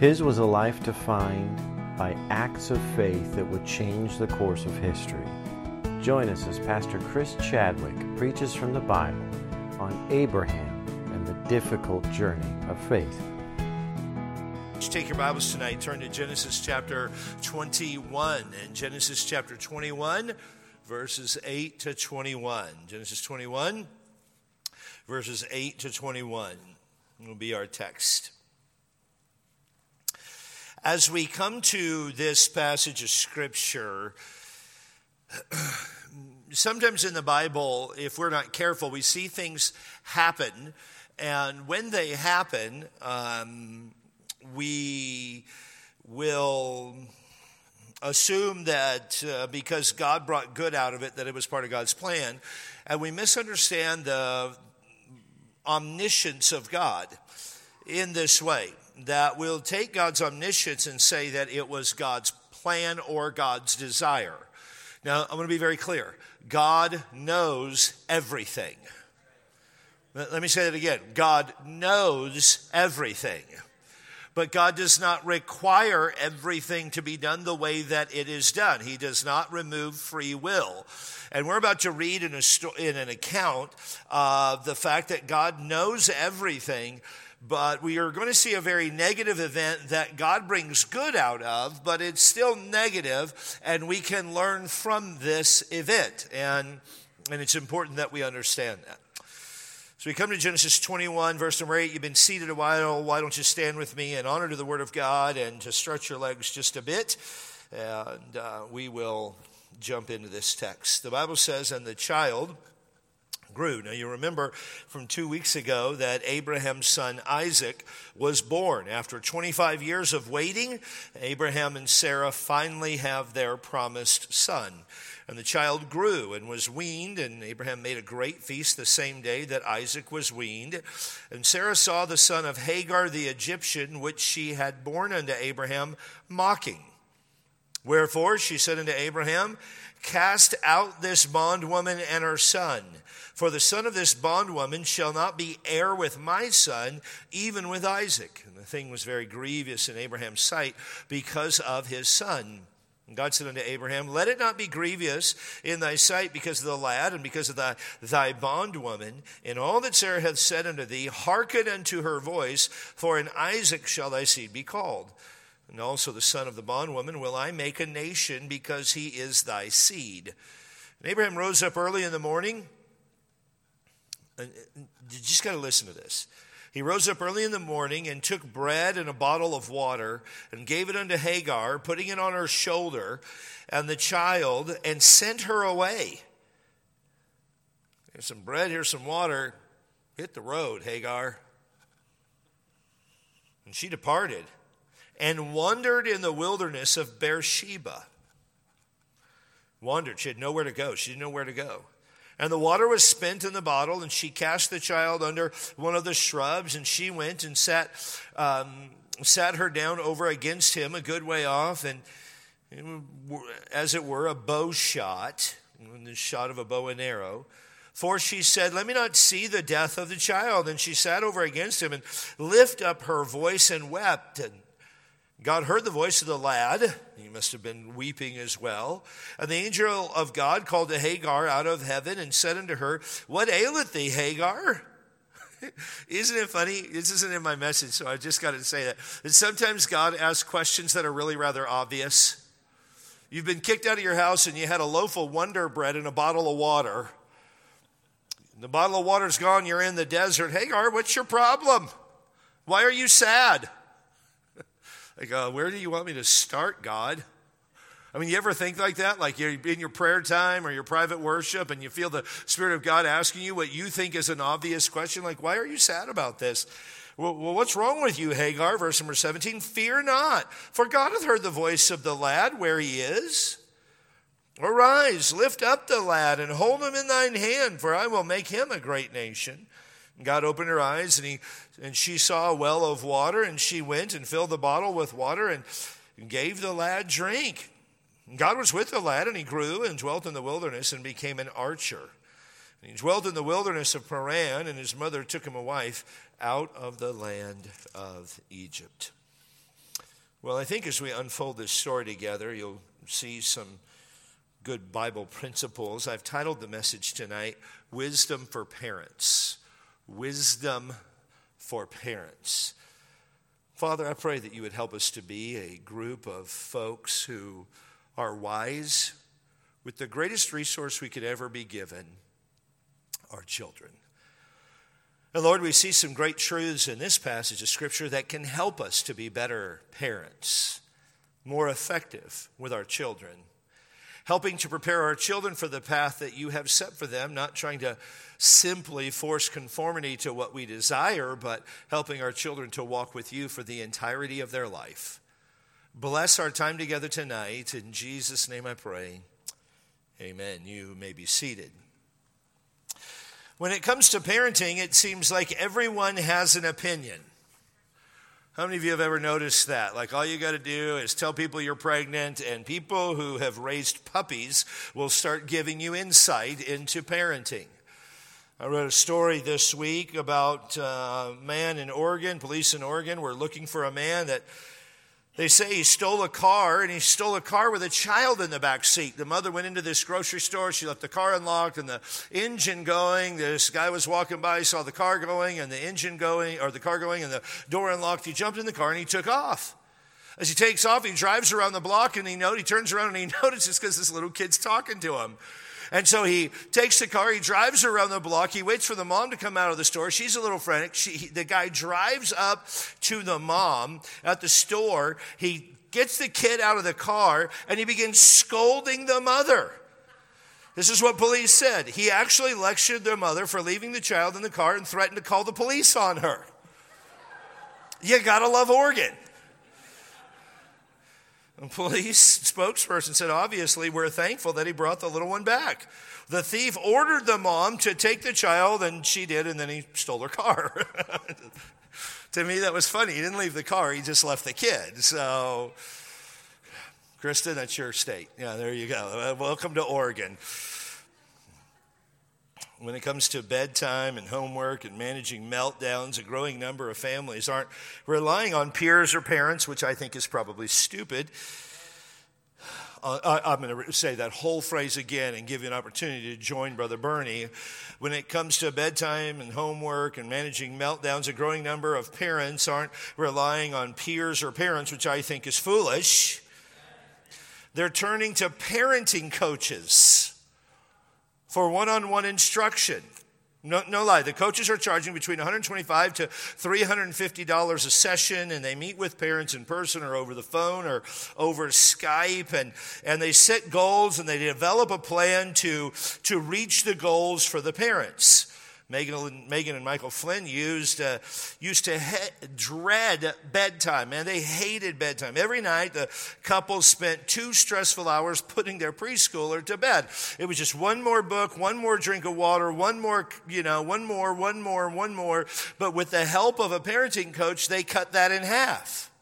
His was a life defined by acts of faith that would change the course of history. Join us as Pastor Chris Chadwick preaches from the Bible on Abraham and the difficult journey of faith. Take your Bibles tonight, turn to Genesis chapter 21. And Genesis chapter 21, verses 8 to 21. Genesis 21, verses 8 to 21 will be our text. As we come to this passage of Scripture, sometimes in the Bible, if we're not careful, we see things happen. And when they happen, um, we will assume that uh, because God brought good out of it, that it was part of God's plan. And we misunderstand the omniscience of God in this way that we'll take God's omniscience and say that it was God's plan or God's desire. Now, I'm going to be very clear God knows everything. Let me say that again God knows everything. But God does not require everything to be done the way that it is done. He does not remove free will. And we're about to read in, a sto- in an account of the fact that God knows everything, but we are going to see a very negative event that God brings good out of, but it's still negative, and we can learn from this event. And, and it's important that we understand that. So we come to Genesis 21, verse number 8. You've been seated a while. Why don't you stand with me in honor to the Word of God and to stretch your legs just a bit? And uh, we will jump into this text. The Bible says, And the child grew. Now, you remember from two weeks ago that Abraham's son Isaac was born. After 25 years of waiting, Abraham and Sarah finally have their promised son. And the child grew and was weaned, and Abraham made a great feast the same day that Isaac was weaned. And Sarah saw the son of Hagar the Egyptian, which she had borne unto Abraham, mocking. Wherefore she said unto Abraham, Cast out this bondwoman and her son. For the son of this bondwoman shall not be heir with my son, even with Isaac. And the thing was very grievous in Abraham's sight because of his son. And God said unto Abraham, Let it not be grievous in thy sight because of the lad and because of thy, thy bondwoman. In all that Sarah hath said unto thee, hearken unto her voice, for in Isaac shall thy seed be called. And also the son of the bondwoman will I make a nation because he is thy seed. And Abraham rose up early in the morning. And uh, you just got to listen to this. He rose up early in the morning and took bread and a bottle of water and gave it unto Hagar, putting it on her shoulder and the child, and sent her away. Here's some bread, here's some water. Hit the road, Hagar. And she departed and wandered in the wilderness of Beersheba. Wandered. She had nowhere to go. She didn't know where to go. And the water was spent in the bottle, and she cast the child under one of the shrubs, and she went and sat, um, sat her down over against him a good way off, and as it were, a bow shot, the shot of a bow and arrow. For she said, Let me not see the death of the child. And she sat over against him and lift up her voice and wept. And God heard the voice of the lad. He must have been weeping as well. And the angel of God called to Hagar out of heaven and said unto her, What aileth thee, Hagar? isn't it funny? This isn't in my message, so I just got to say that. That sometimes God asks questions that are really rather obvious. You've been kicked out of your house and you had a loaf of Wonder Bread and a bottle of water. The bottle of water's gone, you're in the desert. Hagar, what's your problem? Why are you sad? Like, uh, where do you want me to start, God? I mean, you ever think like that? Like you're in your prayer time or your private worship and you feel the Spirit of God asking you what you think is an obvious question, like, why are you sad about this? Well, what's wrong with you, Hagar? Verse number 17 Fear not, for God hath heard the voice of the lad where he is. Arise, lift up the lad and hold him in thine hand, for I will make him a great nation. God opened her eyes and, he, and she saw a well of water, and she went and filled the bottle with water and gave the lad drink. God was with the lad, and he grew and dwelt in the wilderness and became an archer. And he dwelt in the wilderness of Paran, and his mother took him a wife out of the land of Egypt. Well, I think as we unfold this story together, you'll see some good Bible principles. I've titled the message tonight, Wisdom for Parents. Wisdom for Parents. Father, I pray that you would help us to be a group of folks who are wise with the greatest resource we could ever be given our children. And Lord, we see some great truths in this passage of Scripture that can help us to be better parents, more effective with our children, helping to prepare our children for the path that you have set for them, not trying to simply force conformity to what we desire, but helping our children to walk with you for the entirety of their life. Bless our time together tonight. In Jesus' name I pray. Amen. You may be seated. When it comes to parenting, it seems like everyone has an opinion. How many of you have ever noticed that? Like, all you got to do is tell people you're pregnant, and people who have raised puppies will start giving you insight into parenting. I read a story this week about uh, a man in Oregon, police in Oregon were looking for a man that they say he stole a car, and he stole a car with a child in the back seat. The mother went into this grocery store. She left the car unlocked and the engine going. This guy was walking by, saw the car going and the engine going, or the car going and the door unlocked. He jumped in the car and he took off. As he takes off, he drives around the block and he, note, he turns around and he notices because this little kid's talking to him. And so he takes the car, he drives around the block, he waits for the mom to come out of the store. She's a little frantic. She, he, the guy drives up to the mom at the store. He gets the kid out of the car and he begins scolding the mother. This is what police said. He actually lectured their mother for leaving the child in the car and threatened to call the police on her. You gotta love Oregon. Police spokesperson said, obviously, we're thankful that he brought the little one back. The thief ordered the mom to take the child, and she did, and then he stole her car. to me, that was funny. He didn't leave the car, he just left the kid. So, Kristen, that's your state. Yeah, there you go. Uh, welcome to Oregon when it comes to bedtime and homework and managing meltdowns, a growing number of families aren't relying on peers or parents, which I think is probably stupid. Uh, I, am going to say that whole phrase again and give you an opportunity to join Brother Bernie. When it comes to bedtime and homework and managing meltdowns, a growing number of parents aren't relying on peers or parents, which I think is foolish. They're turning to parenting coaches for one on one instruction. No, no lie. The coaches are charging between 125 to $350 a session, and they meet with parents in person or over the phone or over Skype, and, and they set goals and they develop a plan to, to reach the goals for the parents. Megan, Megan and Michael Flynn used, uh, used to he- dread bedtime, man. They hated bedtime. Every night, the couple spent two stressful hours putting their preschooler to bed. It was just one more book, one more drink of water, one more, you know, one more, one more, one more. But with the help of a parenting coach, they cut that in half.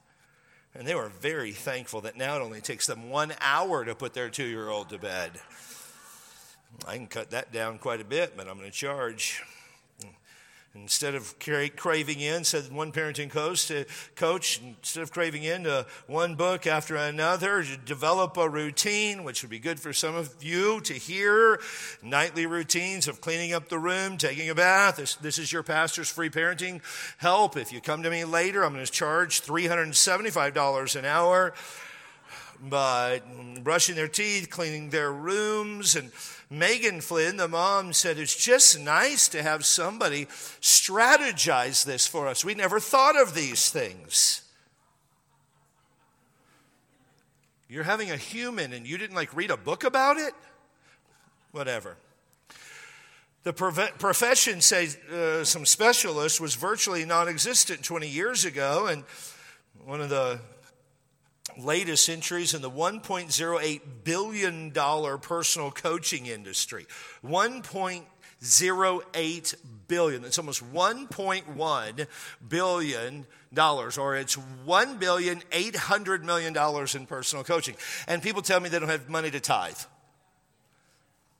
And they were very thankful that now it only takes them one hour to put their two year old to bed. I can cut that down quite a bit, but I'm going to charge. Instead of craving in, said one parenting coach, to coach, instead of craving into one book after another, develop a routine, which would be good for some of you to hear. Nightly routines of cleaning up the room, taking a bath. This, this is your pastor's free parenting help. If you come to me later, I'm going to charge $375 an hour. But brushing their teeth, cleaning their rooms, and Megan Flynn, the mom, said, It's just nice to have somebody strategize this for us. We never thought of these things. You're having a human and you didn't like read a book about it? Whatever. The profession, say uh, some specialists, was virtually non existent 20 years ago, and one of the latest entries in the $1.08 billion personal coaching industry. 1.08 billion. It's almost 1.1 billion dollars, or it's one billion eight hundred million dollars in personal coaching. And people tell me they don't have money to tithe.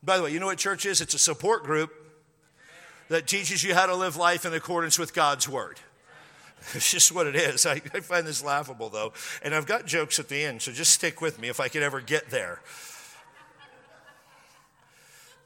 By the way, you know what church is? It's a support group that teaches you how to live life in accordance with God's word. It's just what it is. I, I find this laughable, though. And I've got jokes at the end, so just stick with me if I could ever get there.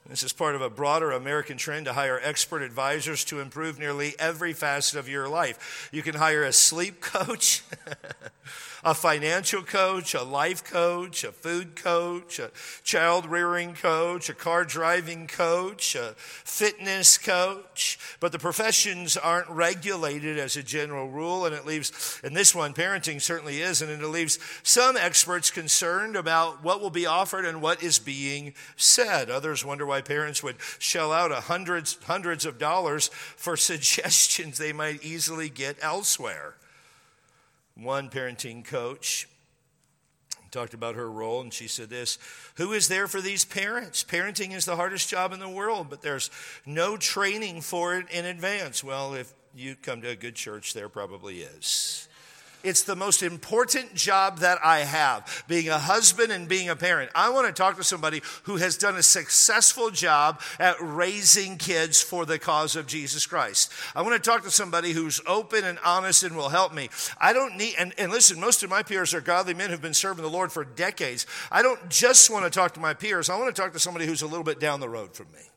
This is part of a broader American trend to hire expert advisors to improve nearly every facet of your life. You can hire a sleep coach. a financial coach, a life coach, a food coach, a child rearing coach, a car driving coach, a fitness coach. But the professions aren't regulated as a general rule, and it leaves, and this one, parenting certainly is, and it leaves some experts concerned about what will be offered and what is being said. Others wonder why parents would shell out hundreds, hundreds of dollars for suggestions they might easily get elsewhere. One parenting coach talked about her role, and she said this Who is there for these parents? Parenting is the hardest job in the world, but there's no training for it in advance. Well, if you come to a good church, there probably is. It's the most important job that I have, being a husband and being a parent. I want to talk to somebody who has done a successful job at raising kids for the cause of Jesus Christ. I want to talk to somebody who's open and honest and will help me. I don't need, and, and listen, most of my peers are godly men who've been serving the Lord for decades. I don't just want to talk to my peers, I want to talk to somebody who's a little bit down the road from me.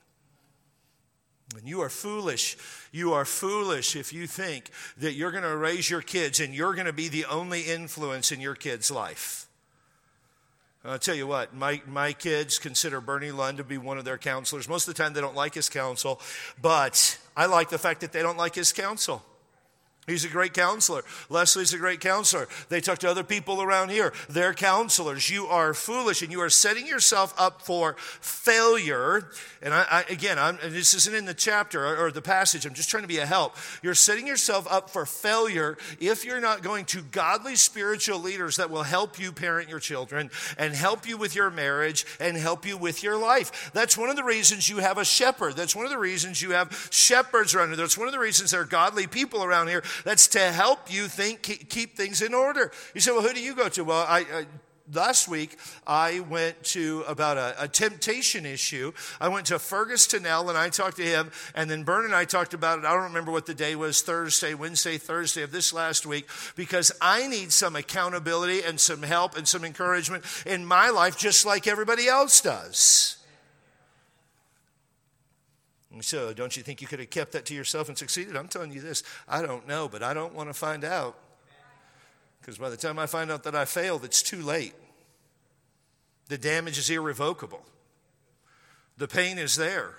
And you are foolish. You are foolish if you think that you're going to raise your kids and you're going to be the only influence in your kid's life. I'll tell you what, my, my kids consider Bernie Lund to be one of their counselors. Most of the time, they don't like his counsel, but I like the fact that they don't like his counsel. He's a great counselor. Leslie's a great counselor. They talk to other people around here. They're counselors. You are foolish and you are setting yourself up for failure. And I, I, again, I'm, and this isn't in the chapter or, or the passage. I'm just trying to be a help. You're setting yourself up for failure if you're not going to godly spiritual leaders that will help you parent your children and help you with your marriage and help you with your life. That's one of the reasons you have a shepherd. That's one of the reasons you have shepherds around here. That's one of the reasons there are godly people around here that's to help you think, keep things in order. You say, well, who do you go to? Well, I, I last week I went to about a, a, temptation issue. I went to Fergus Tunnell and I talked to him, and then Bern and I talked about it. I don't remember what the day was Thursday, Wednesday, Thursday of this last week, because I need some accountability and some help and some encouragement in my life, just like everybody else does. So, don't you think you could have kept that to yourself and succeeded? I'm telling you this I don't know, but I don't want to find out. Because by the time I find out that I failed, it's too late. The damage is irrevocable, the pain is there.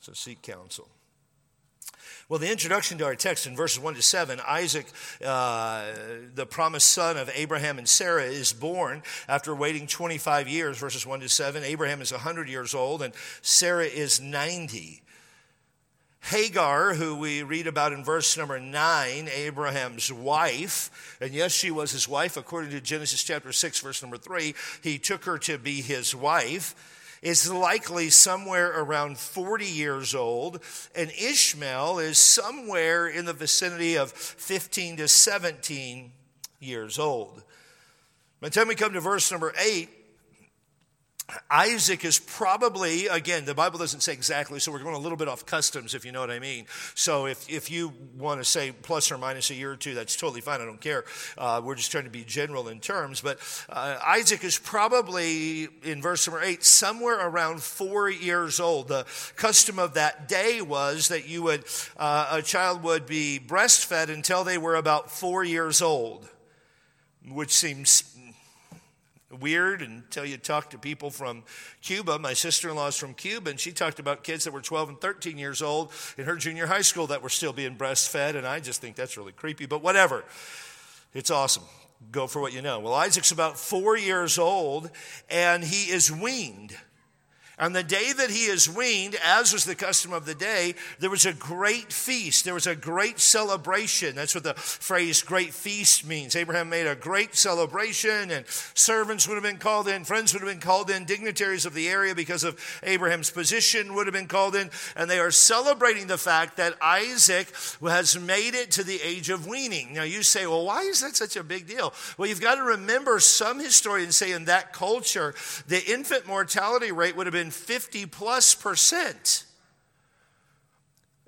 So, seek counsel. Well, the introduction to our text in verses 1 to 7 Isaac, uh, the promised son of Abraham and Sarah, is born after waiting 25 years, verses 1 to 7. Abraham is 100 years old and Sarah is 90. Hagar, who we read about in verse number 9, Abraham's wife, and yes, she was his wife according to Genesis chapter 6, verse number 3, he took her to be his wife is likely somewhere around 40 years old, and Ishmael is somewhere in the vicinity of 15 to 17 years old. By the time we come to verse number 8, Isaac is probably, again, the Bible doesn't say exactly, so we're going a little bit off customs, if you know what I mean. So if, if you want to say plus or minus a year or two, that's totally fine. I don't care. Uh, we're just trying to be general in terms. But uh, Isaac is probably, in verse number eight, somewhere around four years old. The custom of that day was that you would, uh, a child would be breastfed until they were about four years old, which seems weird until you talk to people from Cuba. My sister in law is from Cuba, and she talked about kids that were 12 and 13 years old in her junior high school that were still being breastfed, and I just think that's really creepy, but whatever. It's awesome. Go for what you know. Well, Isaac's about four years old, and he is weaned. On the day that he is weaned, as was the custom of the day, there was a great feast. There was a great celebration. That's what the phrase great feast means. Abraham made a great celebration, and servants would have been called in, friends would have been called in, dignitaries of the area because of Abraham's position would have been called in, and they are celebrating the fact that Isaac has made it to the age of weaning. Now you say, well, why is that such a big deal? Well, you've got to remember some historians say in that culture, the infant mortality rate would have been 50 plus percent.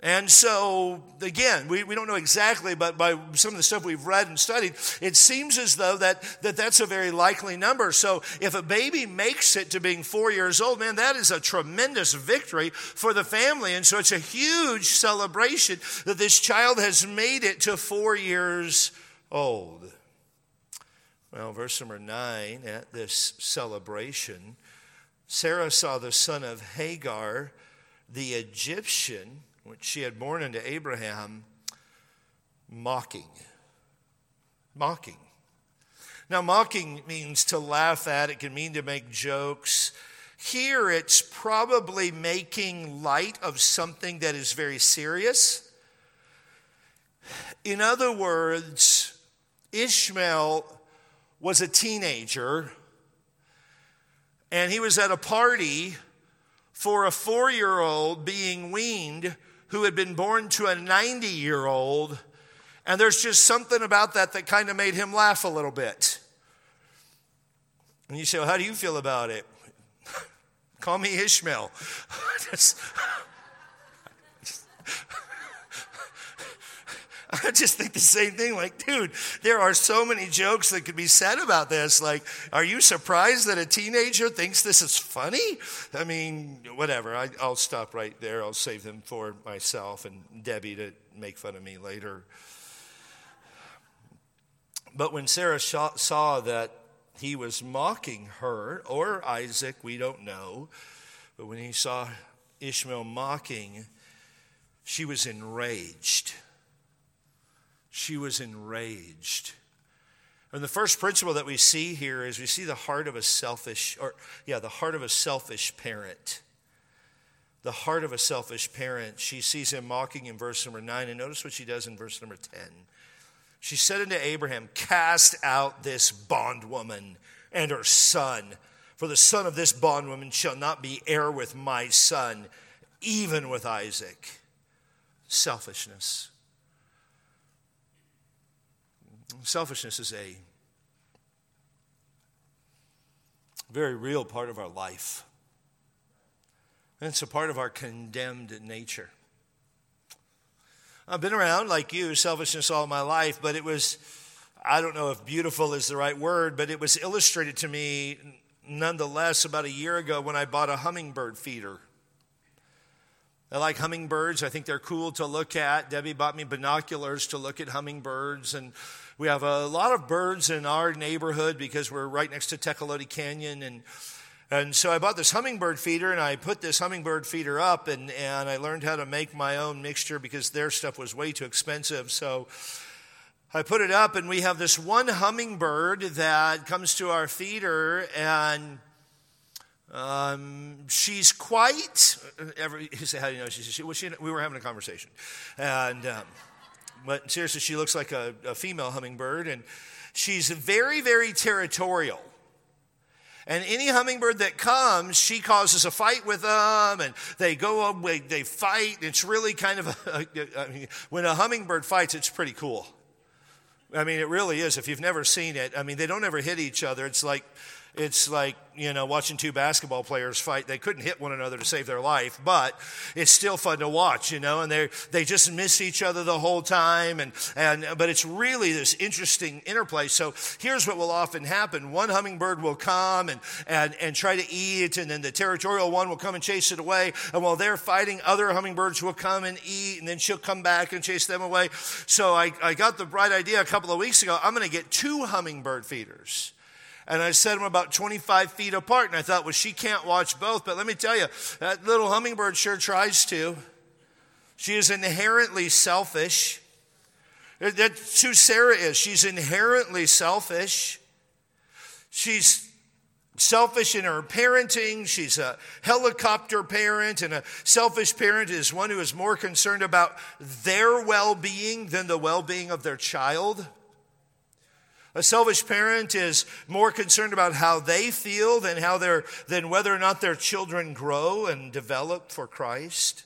And so, again, we, we don't know exactly, but by some of the stuff we've read and studied, it seems as though that, that that's a very likely number. So, if a baby makes it to being four years old, man, that is a tremendous victory for the family. And so, it's a huge celebration that this child has made it to four years old. Well, verse number nine, at this celebration, Sarah saw the son of Hagar, the Egyptian which she had born unto Abraham, mocking. Mocking. Now, mocking means to laugh at, it can mean to make jokes. Here, it's probably making light of something that is very serious. In other words, Ishmael was a teenager and he was at a party for a four year old being weaned who had been born to a 90 year old. And there's just something about that that kind of made him laugh a little bit. And you say, well, how do you feel about it? Call me Ishmael. I just think the same thing. Like, dude, there are so many jokes that could be said about this. Like, are you surprised that a teenager thinks this is funny? I mean, whatever. I, will stop right there. I'll save them for myself and Debbie to make fun of me later. But when Sarah saw that he was mocking her, or Isaac, we don't know, but when he saw Ishmael mocking, she was enraged she was enraged. And the first principle that we see here is we see the heart of a selfish, or yeah, the heart of a selfish parent. The heart of a selfish parent. She sees him mocking in verse number nine, and notice what she does in verse number 10. She said unto Abraham, Cast out this bondwoman and her son, for the son of this bondwoman shall not be heir with my son, even with Isaac. Selfishness. Selfishness is a very real part of our life. And it's a part of our condemned nature. I've been around, like you, selfishness all my life, but it was, I don't know if beautiful is the right word, but it was illustrated to me nonetheless about a year ago when I bought a hummingbird feeder. I like hummingbirds. I think they're cool to look at. Debbie bought me binoculars to look at hummingbirds. And we have a lot of birds in our neighborhood because we're right next to Tecolote Canyon. And, and so I bought this hummingbird feeder and I put this hummingbird feeder up and, and I learned how to make my own mixture because their stuff was way too expensive. So I put it up and we have this one hummingbird that comes to our feeder and um, she's quite. Every, you say, how do you know? She, she, well, she, we were having a conversation, and um, but seriously, she looks like a, a female hummingbird, and she's very, very territorial. And any hummingbird that comes, she causes a fight with them, and they go up, they fight. It's really kind of, a, I mean, when a hummingbird fights, it's pretty cool. I mean, it really is. If you've never seen it, I mean, they don't ever hit each other. It's like it's like, you know, watching two basketball players fight. They couldn't hit one another to save their life, but it's still fun to watch, you know, and they they just miss each other the whole time. And, and, but it's really this interesting interplay. So here's what will often happen. One hummingbird will come and, and, and try to eat, and then the territorial one will come and chase it away. And while they're fighting, other hummingbirds will come and eat, and then she'll come back and chase them away. So I, I got the bright idea a couple of weeks ago. I'm going to get two hummingbird feeders and I set them about 25 feet apart. And I thought, well, she can't watch both. But let me tell you, that little hummingbird sure tries to. She is inherently selfish. That's who Sarah is. She's inherently selfish. She's selfish in her parenting. She's a helicopter parent, and a selfish parent is one who is more concerned about their well being than the well being of their child. A selfish parent is more concerned about how they feel than how they're, than whether or not their children grow and develop for Christ.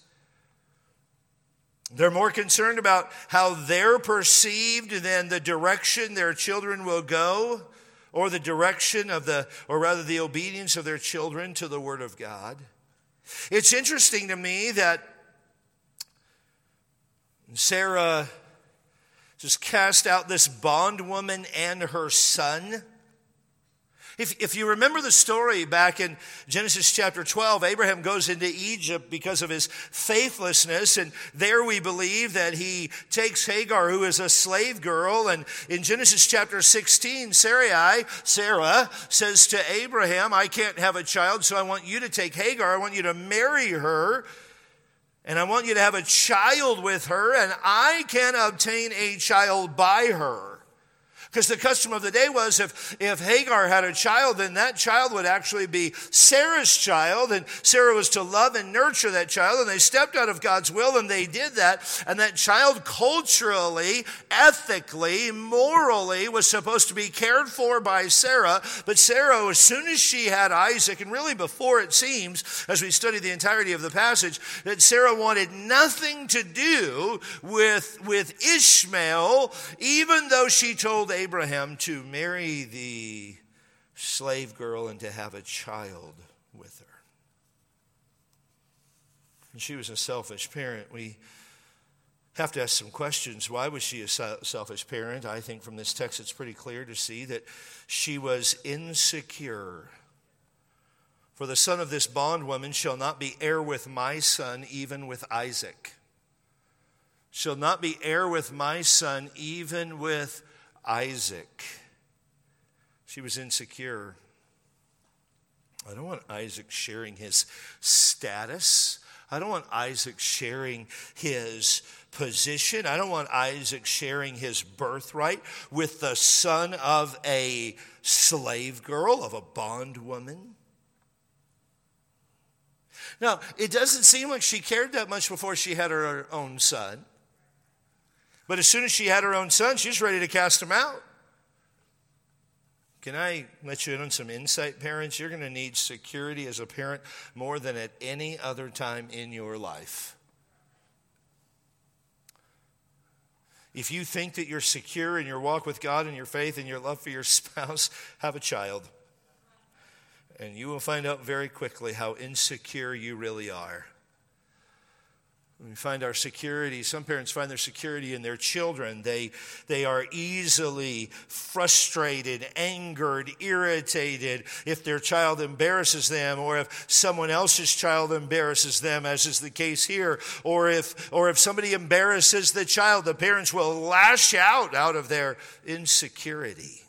They're more concerned about how they're perceived than the direction their children will go or the direction of the, or rather the obedience of their children to the Word of God. It's interesting to me that Sarah just cast out this bondwoman and her son. If, if you remember the story back in Genesis chapter 12, Abraham goes into Egypt because of his faithlessness. And there we believe that he takes Hagar, who is a slave girl. And in Genesis chapter 16, Sarai, Sarah says to Abraham, I can't have a child, so I want you to take Hagar. I want you to marry her. And I want you to have a child with her, and I can obtain a child by her. Because the custom of the day was if, if Hagar had a child, then that child would actually be Sarah's child, and Sarah was to love and nurture that child. And they stepped out of God's will and they did that. And that child culturally, ethically, morally was supposed to be cared for by Sarah. But Sarah, as soon as she had Isaac, and really before it seems, as we study the entirety of the passage, that Sarah wanted nothing to do with, with Ishmael, even though she told Abraham, to marry the slave girl and to have a child with her. And she was a selfish parent. We have to ask some questions. Why was she a selfish parent? I think from this text it's pretty clear to see that she was insecure. For the son of this bondwoman shall not be heir with my son, even with Isaac. Shall not be heir with my son, even with Isaac. She was insecure. I don't want Isaac sharing his status. I don't want Isaac sharing his position. I don't want Isaac sharing his birthright with the son of a slave girl, of a bondwoman. Now, it doesn't seem like she cared that much before she had her own son. But as soon as she had her own son, she's ready to cast him out. Can I let you in on some insight, parents? You're going to need security as a parent more than at any other time in your life. If you think that you're secure in your walk with God and your faith and your love for your spouse, have a child. And you will find out very quickly how insecure you really are. We find our security, some parents find their security in their children. They, they are easily frustrated, angered, irritated if their child embarrasses them or if someone else's child embarrasses them, as is the case here, or if, or if somebody embarrasses the child, the parents will lash out out of their insecurity.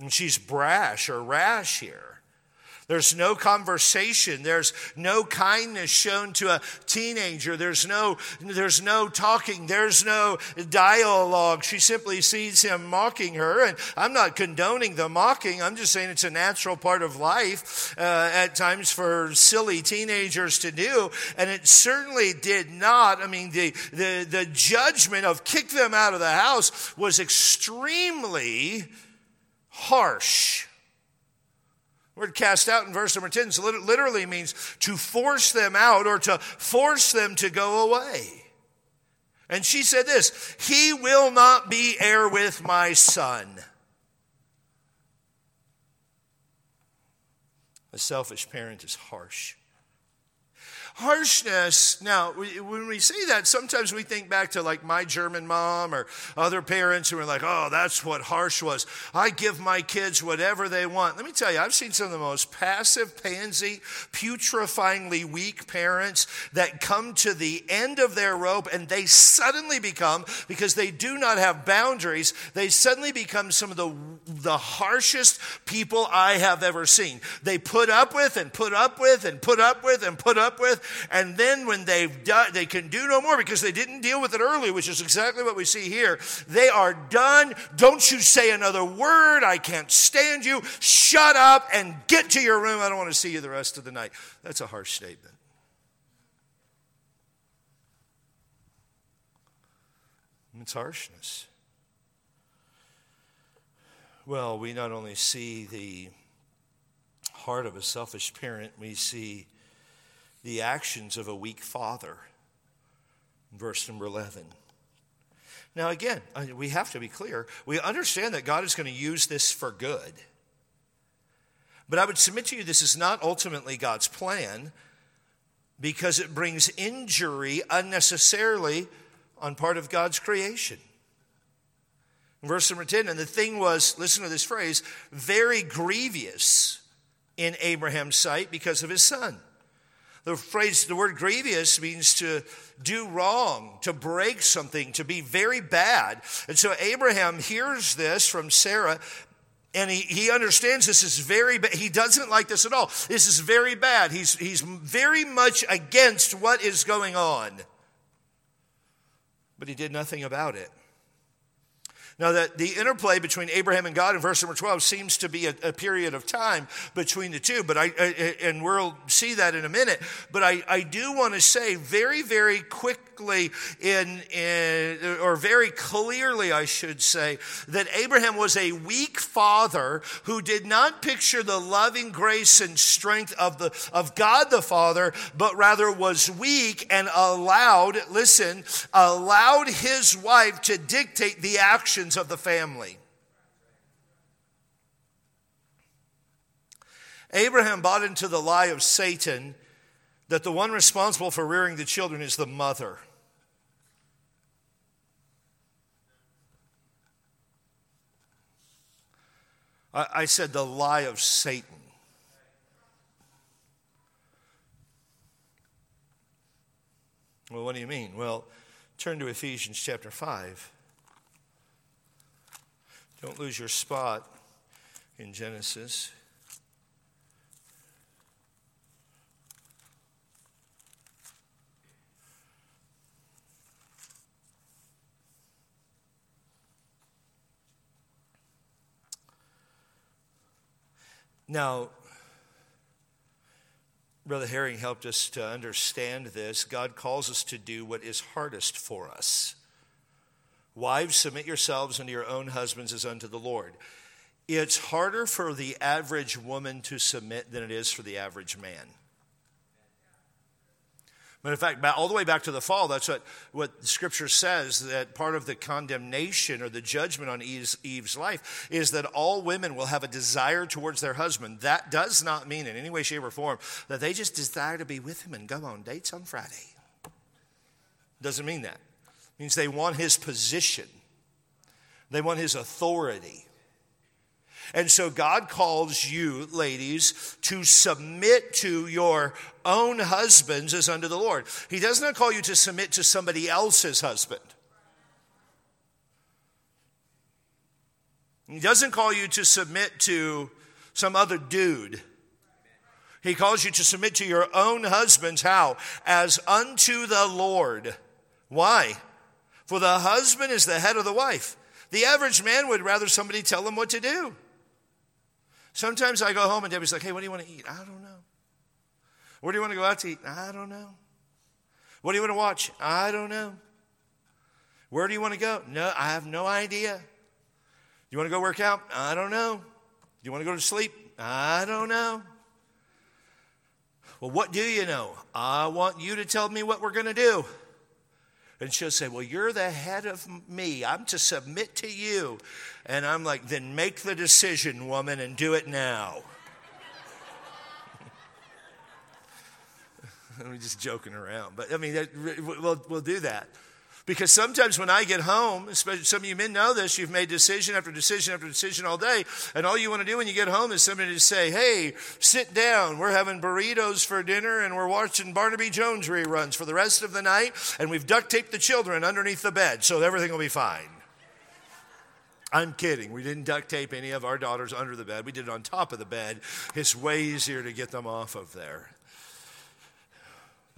And she's brash or rash here. There's no conversation. There's no kindness shown to a teenager. There's no, there's no talking. There's no dialogue. She simply sees him mocking her. And I'm not condoning the mocking. I'm just saying it's a natural part of life uh, at times for silly teenagers to do. And it certainly did not. I mean, the, the, the judgment of kick them out of the house was extremely harsh word cast out in verse number 10 literally means to force them out or to force them to go away. And she said this He will not be heir with my son. A selfish parent is harsh harshness. Now, when we say that, sometimes we think back to like my German mom or other parents who are like, oh, that's what harsh was. I give my kids whatever they want. Let me tell you, I've seen some of the most passive, pansy, putrefyingly weak parents that come to the end of their rope and they suddenly become, because they do not have boundaries, they suddenly become some of the, the harshest people I have ever seen. They put up with and put up with and put up with and put up with and then when they've done, they can do no more because they didn't deal with it early, which is exactly what we see here. They are done. Don't you say another word. I can't stand you. Shut up and get to your room. I don't want to see you the rest of the night. That's a harsh statement. It's harshness. Well, we not only see the heart of a selfish parent, we see the actions of a weak father. Verse number 11. Now, again, we have to be clear. We understand that God is going to use this for good. But I would submit to you this is not ultimately God's plan. because it brings injury unnecessarily on part of God's creation. Verse number 10, and the thing was, listen to this phrase, very grievous in Abraham's sight because of his son. The phrase, the word grievous means to do wrong, to break something, to be very bad. And so Abraham hears this from Sarah and he, he understands this is very bad. He doesn't like this at all. This is very bad. He's, he's very much against what is going on. But he did nothing about it. Now, that the interplay between Abraham and God in verse number 12 seems to be a, a period of time between the two, but I, I, and we'll see that in a minute. But I, I do want to say very, very quickly, in, in, or very clearly, I should say, that Abraham was a weak father who did not picture the loving grace and strength of, the, of God the Father, but rather was weak and allowed, listen, allowed his wife to dictate the actions of the family. Abraham bought into the lie of Satan that the one responsible for rearing the children is the mother. I, said the lie of Satan. Well, what do you mean? Well, turn to Ephesians chapter 5. Don't lose your spot in Genesis. Now, Brother Herring helped us to understand this. God calls us to do what is hardest for us. Wives, submit yourselves unto your own husbands as unto the Lord. It's harder for the average woman to submit than it is for the average man. But in fact, all the way back to the fall, that's what, what Scripture says that part of the condemnation or the judgment on Eve's, Eve's life is that all women will have a desire towards their husband. That does not mean in any way, shape, or form that they just desire to be with him and go on dates on Friday. Doesn't mean that means they want his position, they want his authority. And so God calls you, ladies, to submit to your own husbands as unto the Lord. He does not call you to submit to somebody else's husband. He doesn't call you to submit to some other dude. He calls you to submit to your own husbands. How? As unto the Lord. Why? For the husband is the head of the wife. The average man would rather somebody tell him what to do. Sometimes I go home and Debbie's like, hey, what do you want to eat? I don't know. Where do you want to go out to eat? I don't know. What do you want to watch? I don't know. Where do you want to go? No, I have no idea. Do you want to go work out? I don't know. Do you want to go to sleep? I don't know. Well, what do you know? I want you to tell me what we're going to do. And she'll say, Well, you're the head of me. I'm to submit to you. And I'm like, Then make the decision, woman, and do it now. I'm just joking around. But I mean, we'll, we'll do that. Because sometimes when I get home, especially some of you men know this, you've made decision after decision after decision all day, and all you want to do when you get home is somebody to say, hey, sit down. We're having burritos for dinner, and we're watching Barnaby Jones reruns for the rest of the night, and we've duct taped the children underneath the bed, so everything will be fine. I'm kidding. We didn't duct tape any of our daughters under the bed. We did it on top of the bed. It's way easier to get them off of there.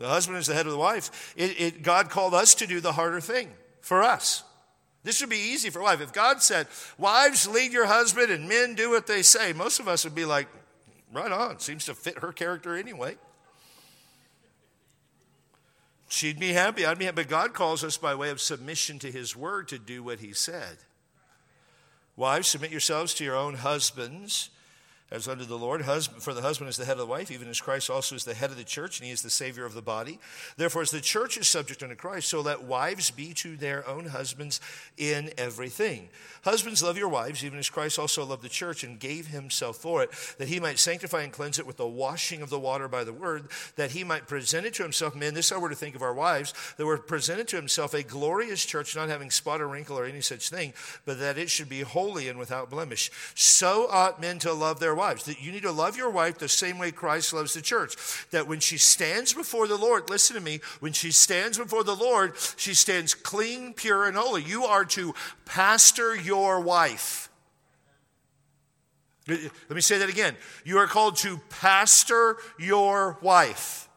The husband is the head of the wife. It, it, God called us to do the harder thing for us. This would be easy for a wife. If God said, Wives, lead your husband and men do what they say, most of us would be like, Right on. Seems to fit her character anyway. She'd be happy. I'd be happy. But God calls us by way of submission to his word to do what he said. Wives, submit yourselves to your own husbands as unto the Lord. For the husband is the head of the wife, even as Christ also is the head of the church, and he is the Savior of the body. Therefore, as the church is subject unto Christ, so let wives be to their own husbands in everything. Husbands, love your wives, even as Christ also loved the church and gave himself for it, that he might sanctify and cleanse it with the washing of the water by the word, that he might present it to himself. Men, this is how we're to think of our wives, that we're presented to himself a glorious church, not having spot or wrinkle or any such thing, but that it should be holy and without blemish. So ought men to love their wives. That you need to love your wife the same way Christ loves the church. That when she stands before the Lord, listen to me, when she stands before the Lord, she stands clean, pure, and holy. You are to pastor your wife. Let me say that again. You are called to pastor your wife.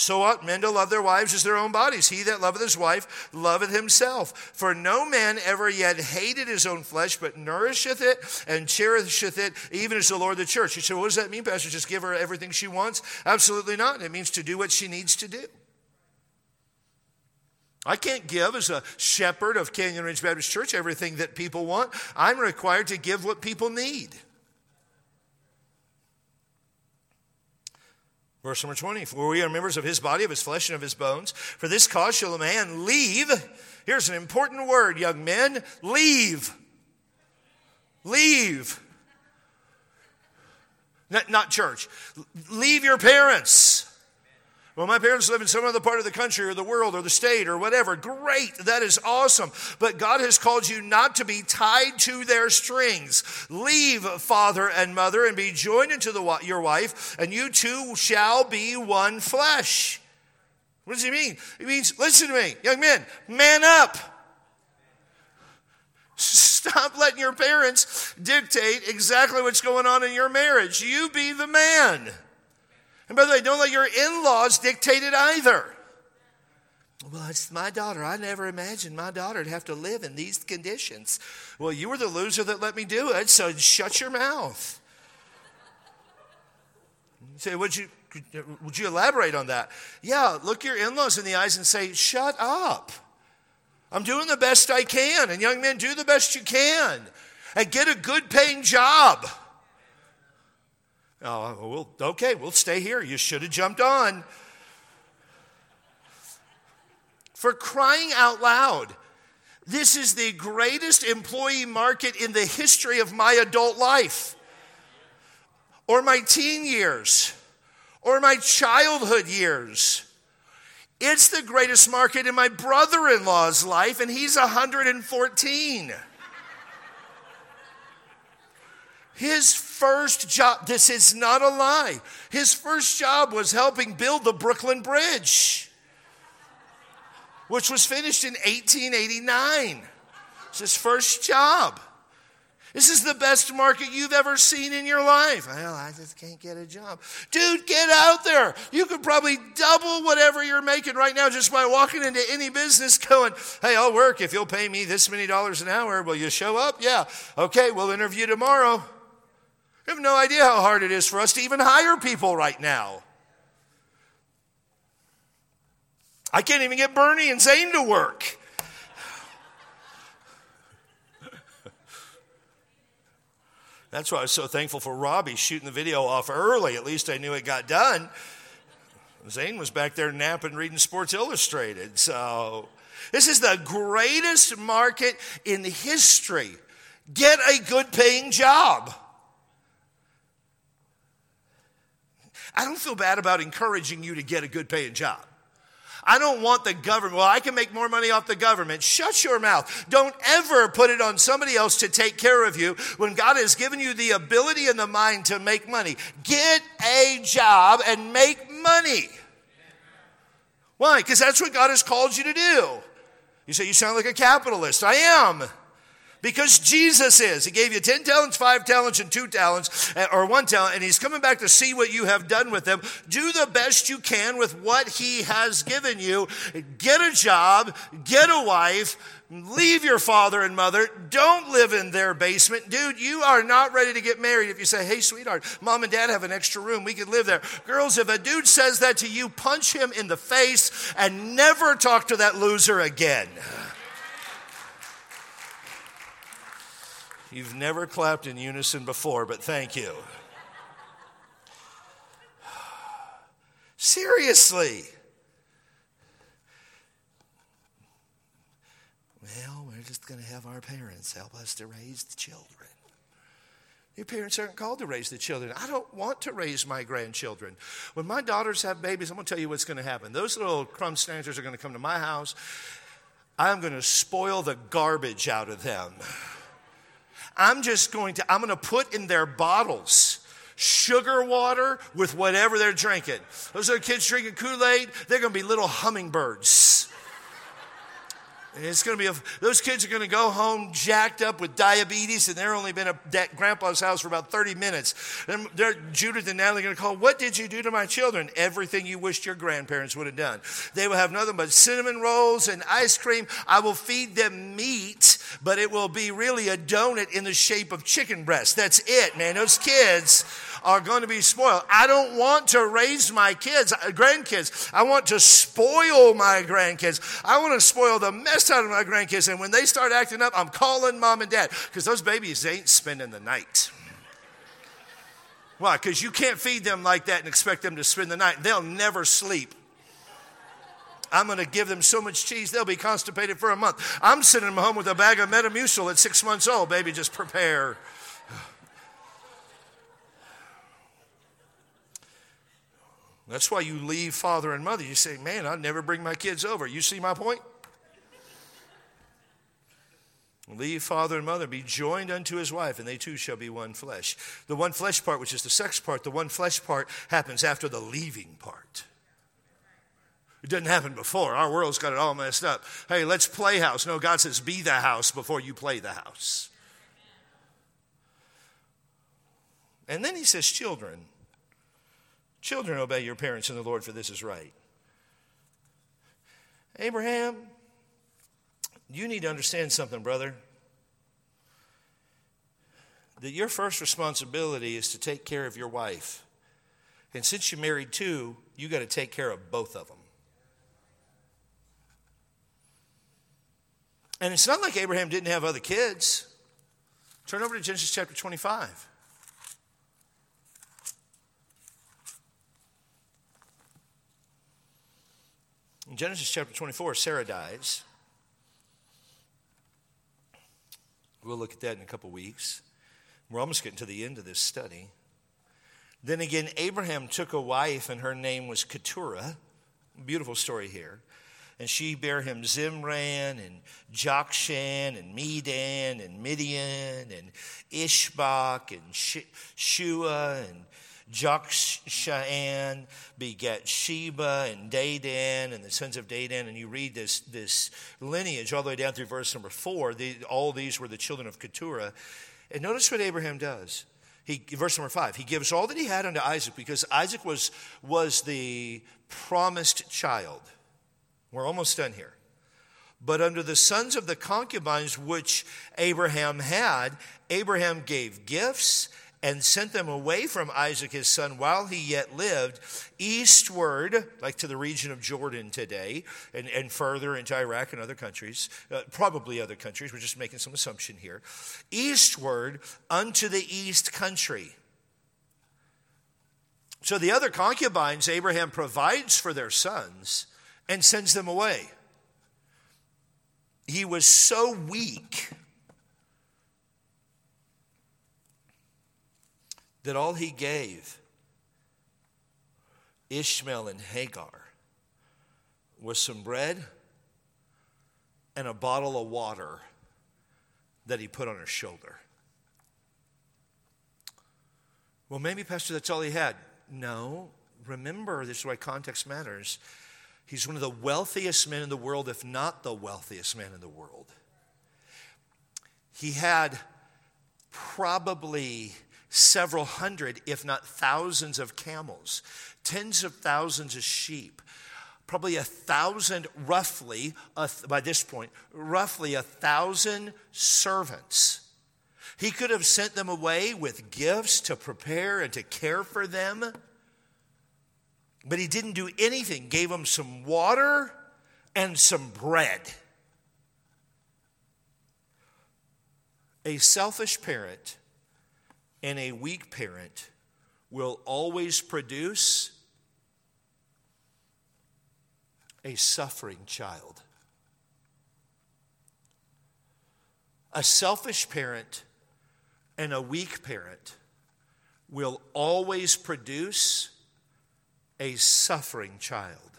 So ought men to love their wives as their own bodies. He that loveth his wife loveth himself. For no man ever yet hated his own flesh, but nourisheth it and cherisheth it, even as the Lord the church. You say, what does that mean, Pastor? Just give her everything she wants? Absolutely not. It means to do what she needs to do. I can't give as a shepherd of Canyon Ridge Baptist Church everything that people want. I'm required to give what people need. Verse number 20, for we are members of his body, of his flesh, and of his bones. For this cause shall a man leave. Here's an important word, young men leave. Leave. Not, not church. Leave your parents. Well, my parents live in some other part of the country or the world or the state or whatever. Great. That is awesome. But God has called you not to be tied to their strings. Leave father and mother and be joined into the, your wife, and you two shall be one flesh. What does he mean? He means, listen to me, young men, man up. Stop letting your parents dictate exactly what's going on in your marriage. You be the man. And by the way, don't let your in laws dictate it either. Well, it's my daughter. I never imagined my daughter to have to live in these conditions. Well, you were the loser that let me do it, so shut your mouth. Say, would you, would you elaborate on that? Yeah, look your in laws in the eyes and say, shut up. I'm doing the best I can. And young men, do the best you can. And get a good paying job. Oh, well, okay, we'll stay here. You should have jumped on. For crying out loud, this is the greatest employee market in the history of my adult life, or my teen years, or my childhood years. It's the greatest market in my brother in law's life, and he's 114. His first job, this is not a lie, his first job was helping build the Brooklyn Bridge, which was finished in 1889. It's his first job. This is the best market you've ever seen in your life. Well, I just can't get a job. Dude, get out there. You could probably double whatever you're making right now just by walking into any business going, hey, I'll work if you'll pay me this many dollars an hour. Will you show up? Yeah. Okay, we'll interview tomorrow. You have no idea how hard it is for us to even hire people right now. I can't even get Bernie and Zane to work. That's why I was so thankful for Robbie shooting the video off early. At least I knew it got done. Zane was back there napping, reading Sports Illustrated. So, this is the greatest market in history. Get a good paying job. I don't feel bad about encouraging you to get a good paying job. I don't want the government. Well, I can make more money off the government. Shut your mouth. Don't ever put it on somebody else to take care of you when God has given you the ability and the mind to make money. Get a job and make money. Why? Because that's what God has called you to do. You say, You sound like a capitalist. I am. Because Jesus is. He gave you 10 talents, 5 talents, and 2 talents, eh, or 1 talent, and He's coming back to see what you have done with them. Do the best you can with what He has given you. Get a job, get a wife, leave your father and mother. Don't live in their basement. Dude, you are not ready to get married if you say, hey, sweetheart, mom and dad have an extra room. We could live there. Girls, if a dude says that to you, punch him in the face and never talk to that loser again. You've never clapped in unison before, but thank you. Seriously. Well, we're just going to have our parents help us to raise the children. Your parents aren't called to raise the children. I don't want to raise my grandchildren. When my daughters have babies, I'm going to tell you what's going to happen. Those little crumb snatchers are going to come to my house. I'm going to spoil the garbage out of them. I'm just going to, I'm going to put in their bottles sugar water with whatever they're drinking. Those other kids drinking Kool Aid, they're going to be little hummingbirds. It's going to be, a, those kids are going to go home jacked up with diabetes, and they're only been at grandpa's house for about 30 minutes. And Judith and Natalie are going to call, What did you do to my children? Everything you wished your grandparents would have done. They will have nothing but cinnamon rolls and ice cream. I will feed them meat, but it will be really a donut in the shape of chicken breast. That's it, man. Those kids are going to be spoiled. I don't want to raise my kids, uh, grandkids. I want to spoil my grandkids. I want to spoil the mess out of my grandkids. And when they start acting up, I'm calling mom and dad because those babies ain't spending the night. Why? Because you can't feed them like that and expect them to spend the night. They'll never sleep. I'm going to give them so much cheese, they'll be constipated for a month. I'm sending them home with a bag of Metamucil at six months old. Baby, just prepare. That's why you leave father and mother. You say, Man, I'd never bring my kids over. You see my point? Leave father and mother, be joined unto his wife, and they two shall be one flesh. The one flesh part, which is the sex part, the one flesh part happens after the leaving part. It didn't happen before. Our world's got it all messed up. Hey, let's play house. No, God says, be the house before you play the house. And then he says, children. Children, obey your parents in the Lord, for this is right. Abraham, you need to understand something, brother. That your first responsibility is to take care of your wife. And since you're married too, you got to take care of both of them. And it's not like Abraham didn't have other kids. Turn over to Genesis chapter 25. In Genesis chapter 24, Sarah dies. We'll look at that in a couple weeks. We're almost getting to the end of this study. Then again, Abraham took a wife, and her name was Keturah. Beautiful story here. And she bare him Zimran and Jokshan and Medan and Midian and Ishbak and Shua and Jokshan begat Sheba and Dedan and the sons of Dedan. And you read this, this lineage all the way down through verse number four. The, all these were the children of Keturah. And notice what Abraham does. He, verse number five, he gives all that he had unto Isaac because Isaac was, was the promised child. We're almost done here. But under the sons of the concubines which Abraham had, Abraham gave gifts and sent them away from Isaac his son while he yet lived, eastward, like to the region of Jordan today, and, and further into Iraq and other countries, uh, probably other countries, we're just making some assumption here, eastward unto the east country. So the other concubines Abraham provides for their sons and sends them away. He was so weak that all he gave Ishmael and Hagar was some bread and a bottle of water that he put on her shoulder. Well, maybe, Pastor, that's all he had. No. Remember, this is why context matters. He's one of the wealthiest men in the world, if not the wealthiest man in the world. He had probably several hundred, if not thousands, of camels, tens of thousands of sheep, probably a thousand, roughly, by this point, roughly a thousand servants. He could have sent them away with gifts to prepare and to care for them, but he didn't do anything, gave them some water and some bread. A selfish parent and a weak parent will always produce a suffering child. A selfish parent and a weak parent will always produce a suffering child.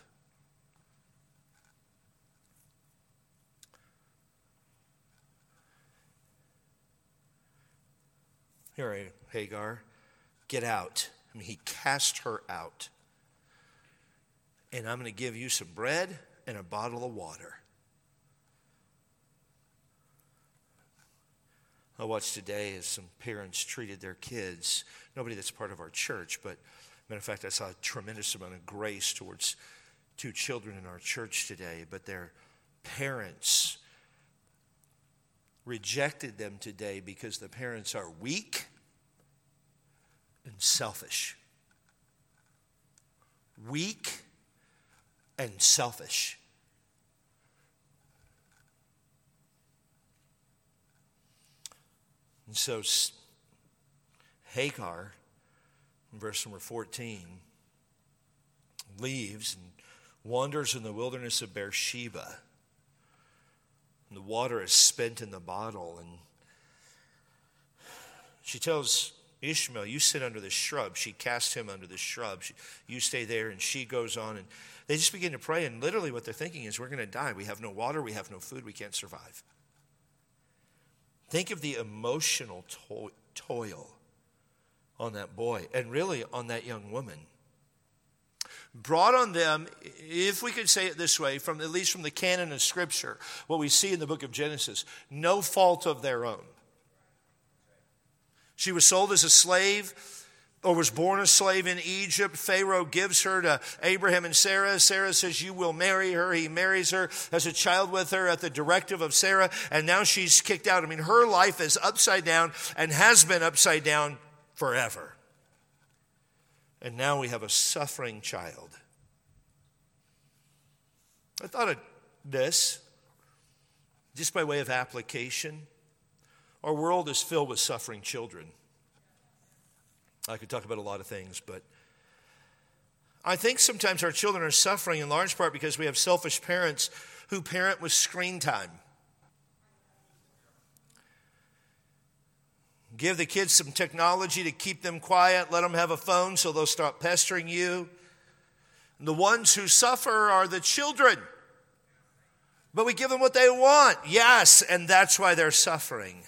Here, Hagar, get out. I mean, he cast her out. And I'm going to give you some bread and a bottle of water. I watched today as some parents treated their kids. Nobody that's part of our church, but matter of fact, I saw a tremendous amount of grace towards two children in our church today, but their parents rejected them today because the parents are weak and selfish. Weak and selfish. And so Hagar, in verse number 14, leaves and wanders in the wilderness of Beersheba. And the water is spent in the bottle. And she tells Ishmael, You sit under the shrub. She casts him under the shrub. She, you stay there. And she goes on. And they just begin to pray. And literally, what they're thinking is, We're going to die. We have no water. We have no food. We can't survive. Think of the emotional to- toil on that boy and really on that young woman. Brought on them, if we could say it this way, from at least from the canon of Scripture, what we see in the book of Genesis, no fault of their own. She was sold as a slave or was born a slave in Egypt. Pharaoh gives her to Abraham and Sarah. Sarah says, You will marry her. He marries her, has a child with her at the directive of Sarah, and now she's kicked out. I mean, her life is upside down and has been upside down forever. And now we have a suffering child. I thought of this just by way of application. Our world is filled with suffering children. I could talk about a lot of things, but I think sometimes our children are suffering in large part because we have selfish parents who parent with screen time. Give the kids some technology to keep them quiet, let them have a phone so they'll stop pestering you. And the ones who suffer are the children. But we give them what they want, yes, and that's why they're suffering.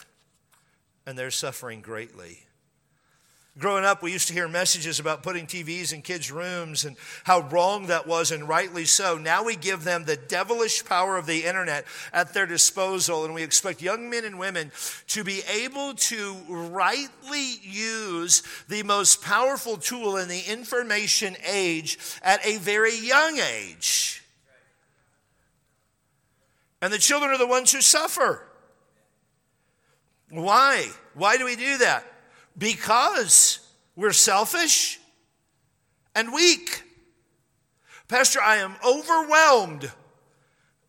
And they're suffering greatly. Growing up, we used to hear messages about putting TVs in kids' rooms and how wrong that was, and rightly so. Now we give them the devilish power of the internet at their disposal, and we expect young men and women to be able to rightly use the most powerful tool in the information age at a very young age. And the children are the ones who suffer. Why? Why do we do that? Because we're selfish and weak. Pastor, I am overwhelmed.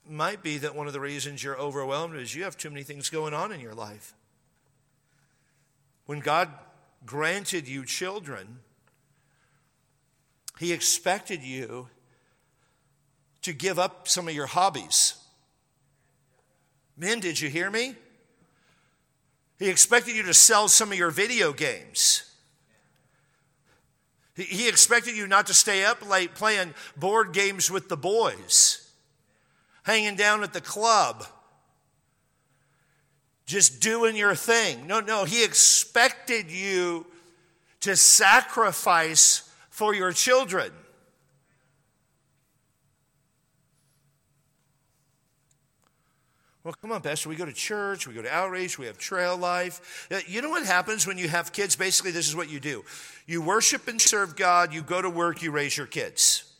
Might be that one of the reasons you're overwhelmed is you have too many things going on in your life. When God granted you children, He expected you to give up some of your hobbies. Men, did you hear me? He expected you to sell some of your video games. He expected you not to stay up late playing board games with the boys, hanging down at the club, just doing your thing. No, no, he expected you to sacrifice for your children. Well, come on, Pastor. We go to church, we go to outreach, we have trail life. Uh, you know what happens when you have kids? Basically, this is what you do you worship and serve God, you go to work, you raise your kids.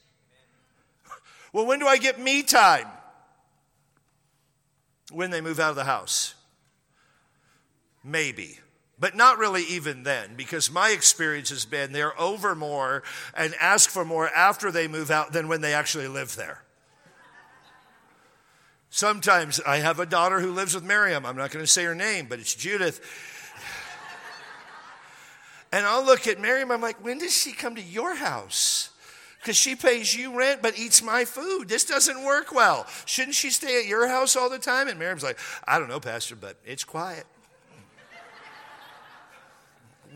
Well, when do I get me time? When they move out of the house. Maybe. But not really even then, because my experience has been they're over more and ask for more after they move out than when they actually live there. Sometimes I have a daughter who lives with Miriam. I'm not going to say her name, but it's Judith. and I'll look at Miriam, I'm like, when does she come to your house? Because she pays you rent but eats my food. This doesn't work well. Shouldn't she stay at your house all the time? And Miriam's like, I don't know, Pastor, but it's quiet.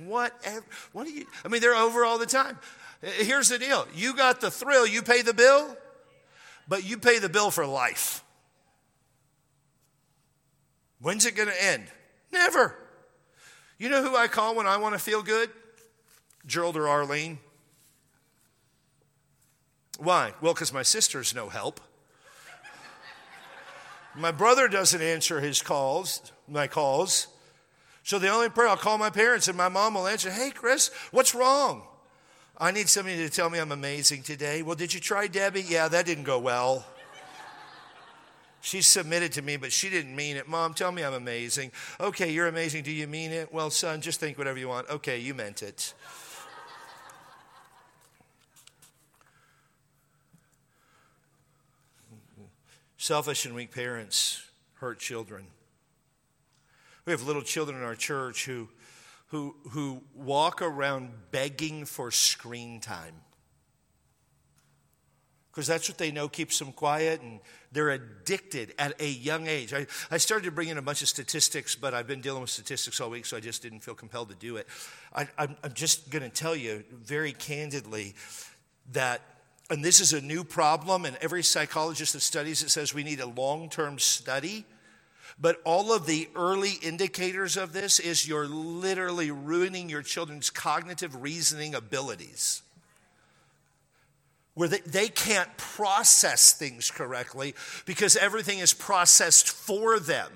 Whatever. What do you? I mean, they're over all the time. Here's the deal you got the thrill, you pay the bill, but you pay the bill for life. When's it going to end? Never. You know who I call when I want to feel good? Gerald or Arlene. Why? Well, because my sister's no help. my brother doesn't answer his calls, my calls. So the only prayer I'll call my parents and my mom will answer, Hey, Chris, what's wrong? I need somebody to tell me I'm amazing today. Well, did you try Debbie? Yeah, that didn't go well. She submitted to me, but she didn't mean it. Mom, tell me I'm amazing. Okay, you're amazing. Do you mean it? Well, son, just think whatever you want. Okay, you meant it. Selfish and weak parents hurt children. We have little children in our church who, who, who walk around begging for screen time. Because that's what they know keeps them quiet and they're addicted at a young age. I, I started to bring in a bunch of statistics, but I've been dealing with statistics all week, so I just didn't feel compelled to do it. I, I'm, I'm just going to tell you very candidly that and this is a new problem, and every psychologist that studies it says we need a long term study but all of the early indicators of this is you're literally ruining your children's cognitive reasoning abilities. Where they, they can't process things correctly because everything is processed for them.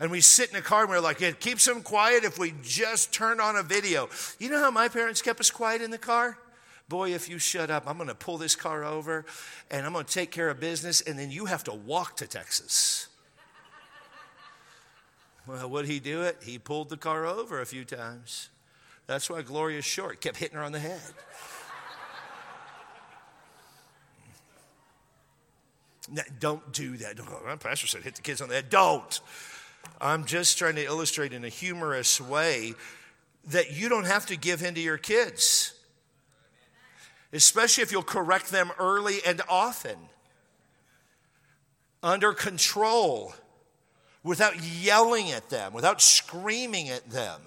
And we sit in a car and we're like, it keeps them quiet if we just turn on a video. You know how my parents kept us quiet in the car? Boy, if you shut up, I'm going to pull this car over and I'm going to take care of business, and then you have to walk to Texas. Well, would he do it? He pulled the car over a few times. That's why Gloria's short. Kept hitting her on the head. Don't do that. My pastor said hit the kids on the head. Don't. I'm just trying to illustrate in a humorous way that you don't have to give in to your kids, especially if you'll correct them early and often, under control without yelling at them, without screaming at them.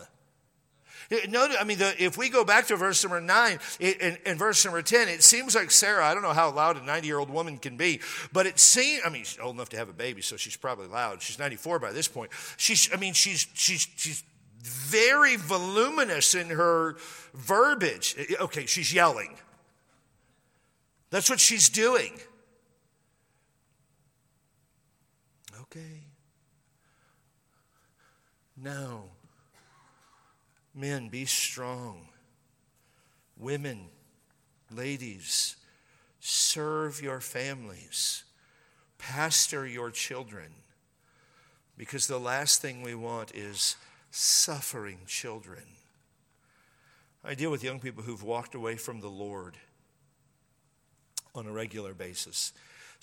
Notice, I mean, the, if we go back to verse number nine, in, in, verse number 10, it seems like Sarah, I don't know how loud a 90 year old woman can be, but it seems, I mean, she's old enough to have a baby, so she's probably loud. She's 94 by this point. She's, I mean, she's, she's, she's very voluminous in her verbiage. Okay, she's yelling. That's what she's doing. Okay. No. Men, be strong. Women, ladies, serve your families. Pastor your children. Because the last thing we want is suffering children. I deal with young people who've walked away from the Lord on a regular basis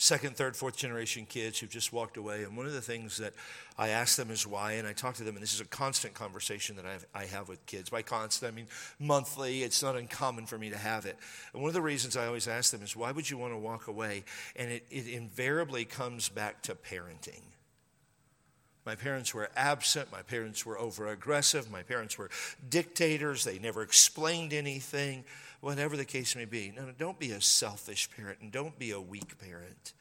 second, third, fourth generation kids who've just walked away. And one of the things that I ask them is why, and I talk to them, and this is a constant conversation that I have, I have with kids. By constant, I mean monthly. It's not uncommon for me to have it. And one of the reasons I always ask them is, why would you want to walk away? And it, it invariably comes back to parenting. My parents were absent. My parents were over aggressive. My parents were dictators. They never explained anything whatever the case may be. No, no, don't be a selfish parent and don't be a weak parent.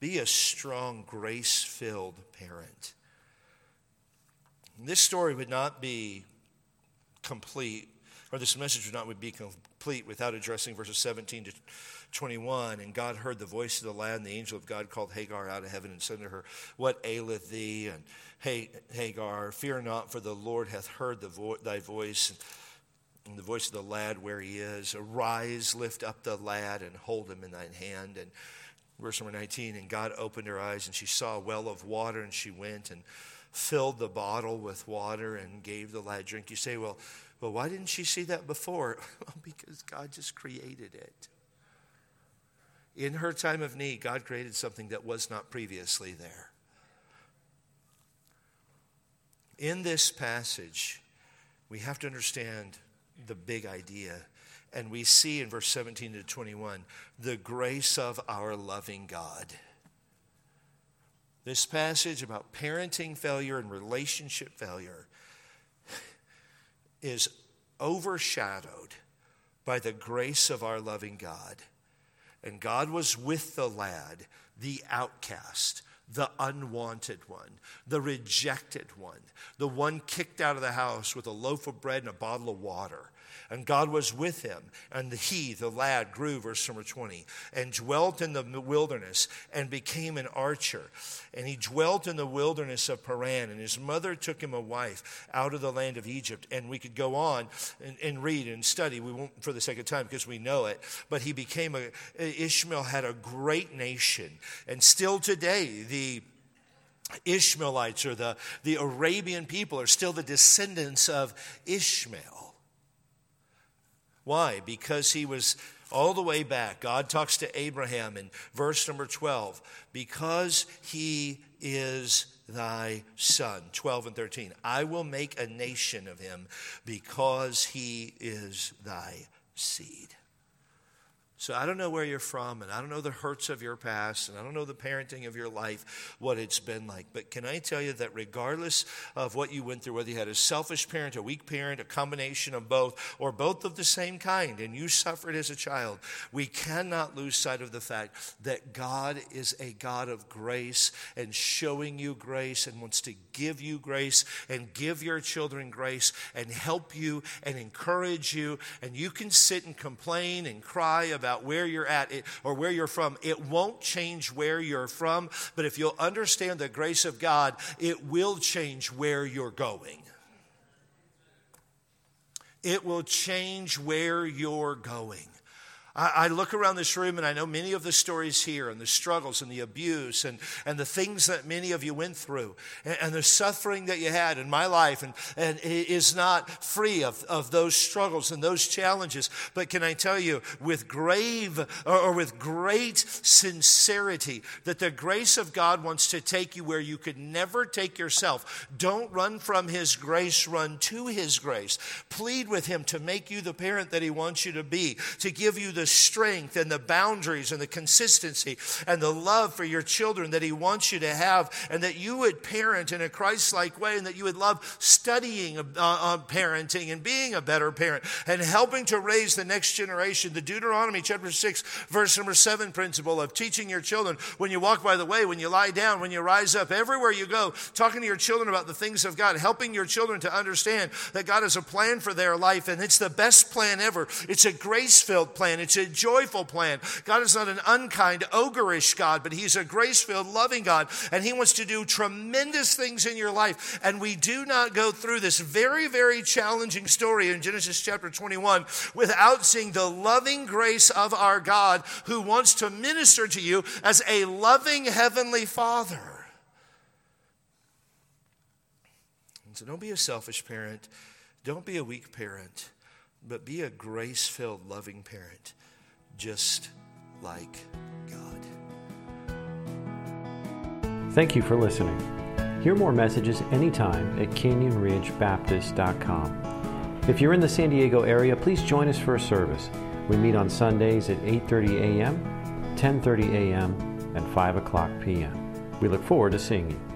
Be a strong, grace filled parent. This story would not be complete, or this message would not be complete without addressing verses 17 to 21. And God heard the voice of the lad, and the angel of God called Hagar out of heaven and said to her, What aileth thee? And hey, Hagar, fear not, for the Lord hath heard vo- thy voice and the voice of the lad where he is. Arise, lift up the lad, and hold him in thine hand. And verse number 19, and God opened her eyes, and she saw a well of water, and she went and filled the bottle with water and gave the lad drink. You say, well, well, why didn't she see that before? Well, because God just created it. In her time of need, God created something that was not previously there. In this passage, we have to understand the big idea. And we see in verse 17 to 21 the grace of our loving God. This passage about parenting failure and relationship failure is overshadowed by the grace of our loving God. And God was with the lad, the outcast, the unwanted one, the rejected one, the one kicked out of the house with a loaf of bread and a bottle of water. And God was with him, and he, the lad, grew, verse number 20, and dwelt in the wilderness and became an archer. And he dwelt in the wilderness of Paran, and his mother took him a wife out of the land of Egypt. And we could go on and, and read and study. We won't for the sake of time because we know it. But he became a, Ishmael had a great nation. And still today, the Ishmaelites or the, the Arabian people are still the descendants of Ishmael. Why? Because he was all the way back. God talks to Abraham in verse number 12 because he is thy son. 12 and 13. I will make a nation of him because he is thy seed. So I don't know where you're from, and I don't know the hurts of your past, and I don't know the parenting of your life, what it's been like. But can I tell you that regardless of what you went through, whether you had a selfish parent, a weak parent, a combination of both, or both of the same kind, and you suffered as a child, we cannot lose sight of the fact that God is a God of grace and showing you grace and wants to give you grace and give your children grace and help you and encourage you. And you can sit and complain and cry about about where you're at or where you're from, it won't change where you're from. But if you'll understand the grace of God, it will change where you're going. It will change where you're going. I, look around this room and I know many of the stories here and the struggles and the abuse and, and the things that many of you went through and, and the suffering that you had in my life and, and is not free of, of those struggles and those challenges. But can I tell you, with grave or, or with great sincerity, that the grace of God wants to take you where you could never take yourself. Don't run from His grace, run to His grace. Plead with Him to make you the parent that He wants you to be, to give you the strength and the boundaries and the consistency and the love for your children that He wants you to have, and that you would parent in a Christ like way, and that you would love studying uh, uh, parenting and being a better parent and helping to raise the next generation. The Deuteronomy chapter 6, verse number 7 principle of teaching your children when you walk by the way, when you lie down, when you rise up, everywhere you go, talking to your children about the things of God, helping your children to understand that God has a plan for their life, and it's the best plan ever. It's a grace filled plan. It's it's a joyful plan. God is not an unkind, ogreish God, but He's a grace filled, loving God. And He wants to do tremendous things in your life. And we do not go through this very, very challenging story in Genesis chapter 21 without seeing the loving grace of our God who wants to minister to you as a loving Heavenly Father. And so don't be a selfish parent. Don't be a weak parent, but be a grace filled, loving parent just like God. Thank you for listening. Hear more messages anytime at canyonridgebaptist.com. If you're in the San Diego area, please join us for a service. We meet on Sundays at 8:30 a.m., 10:30 a.m., and 5 o'clock p.m. We look forward to seeing you.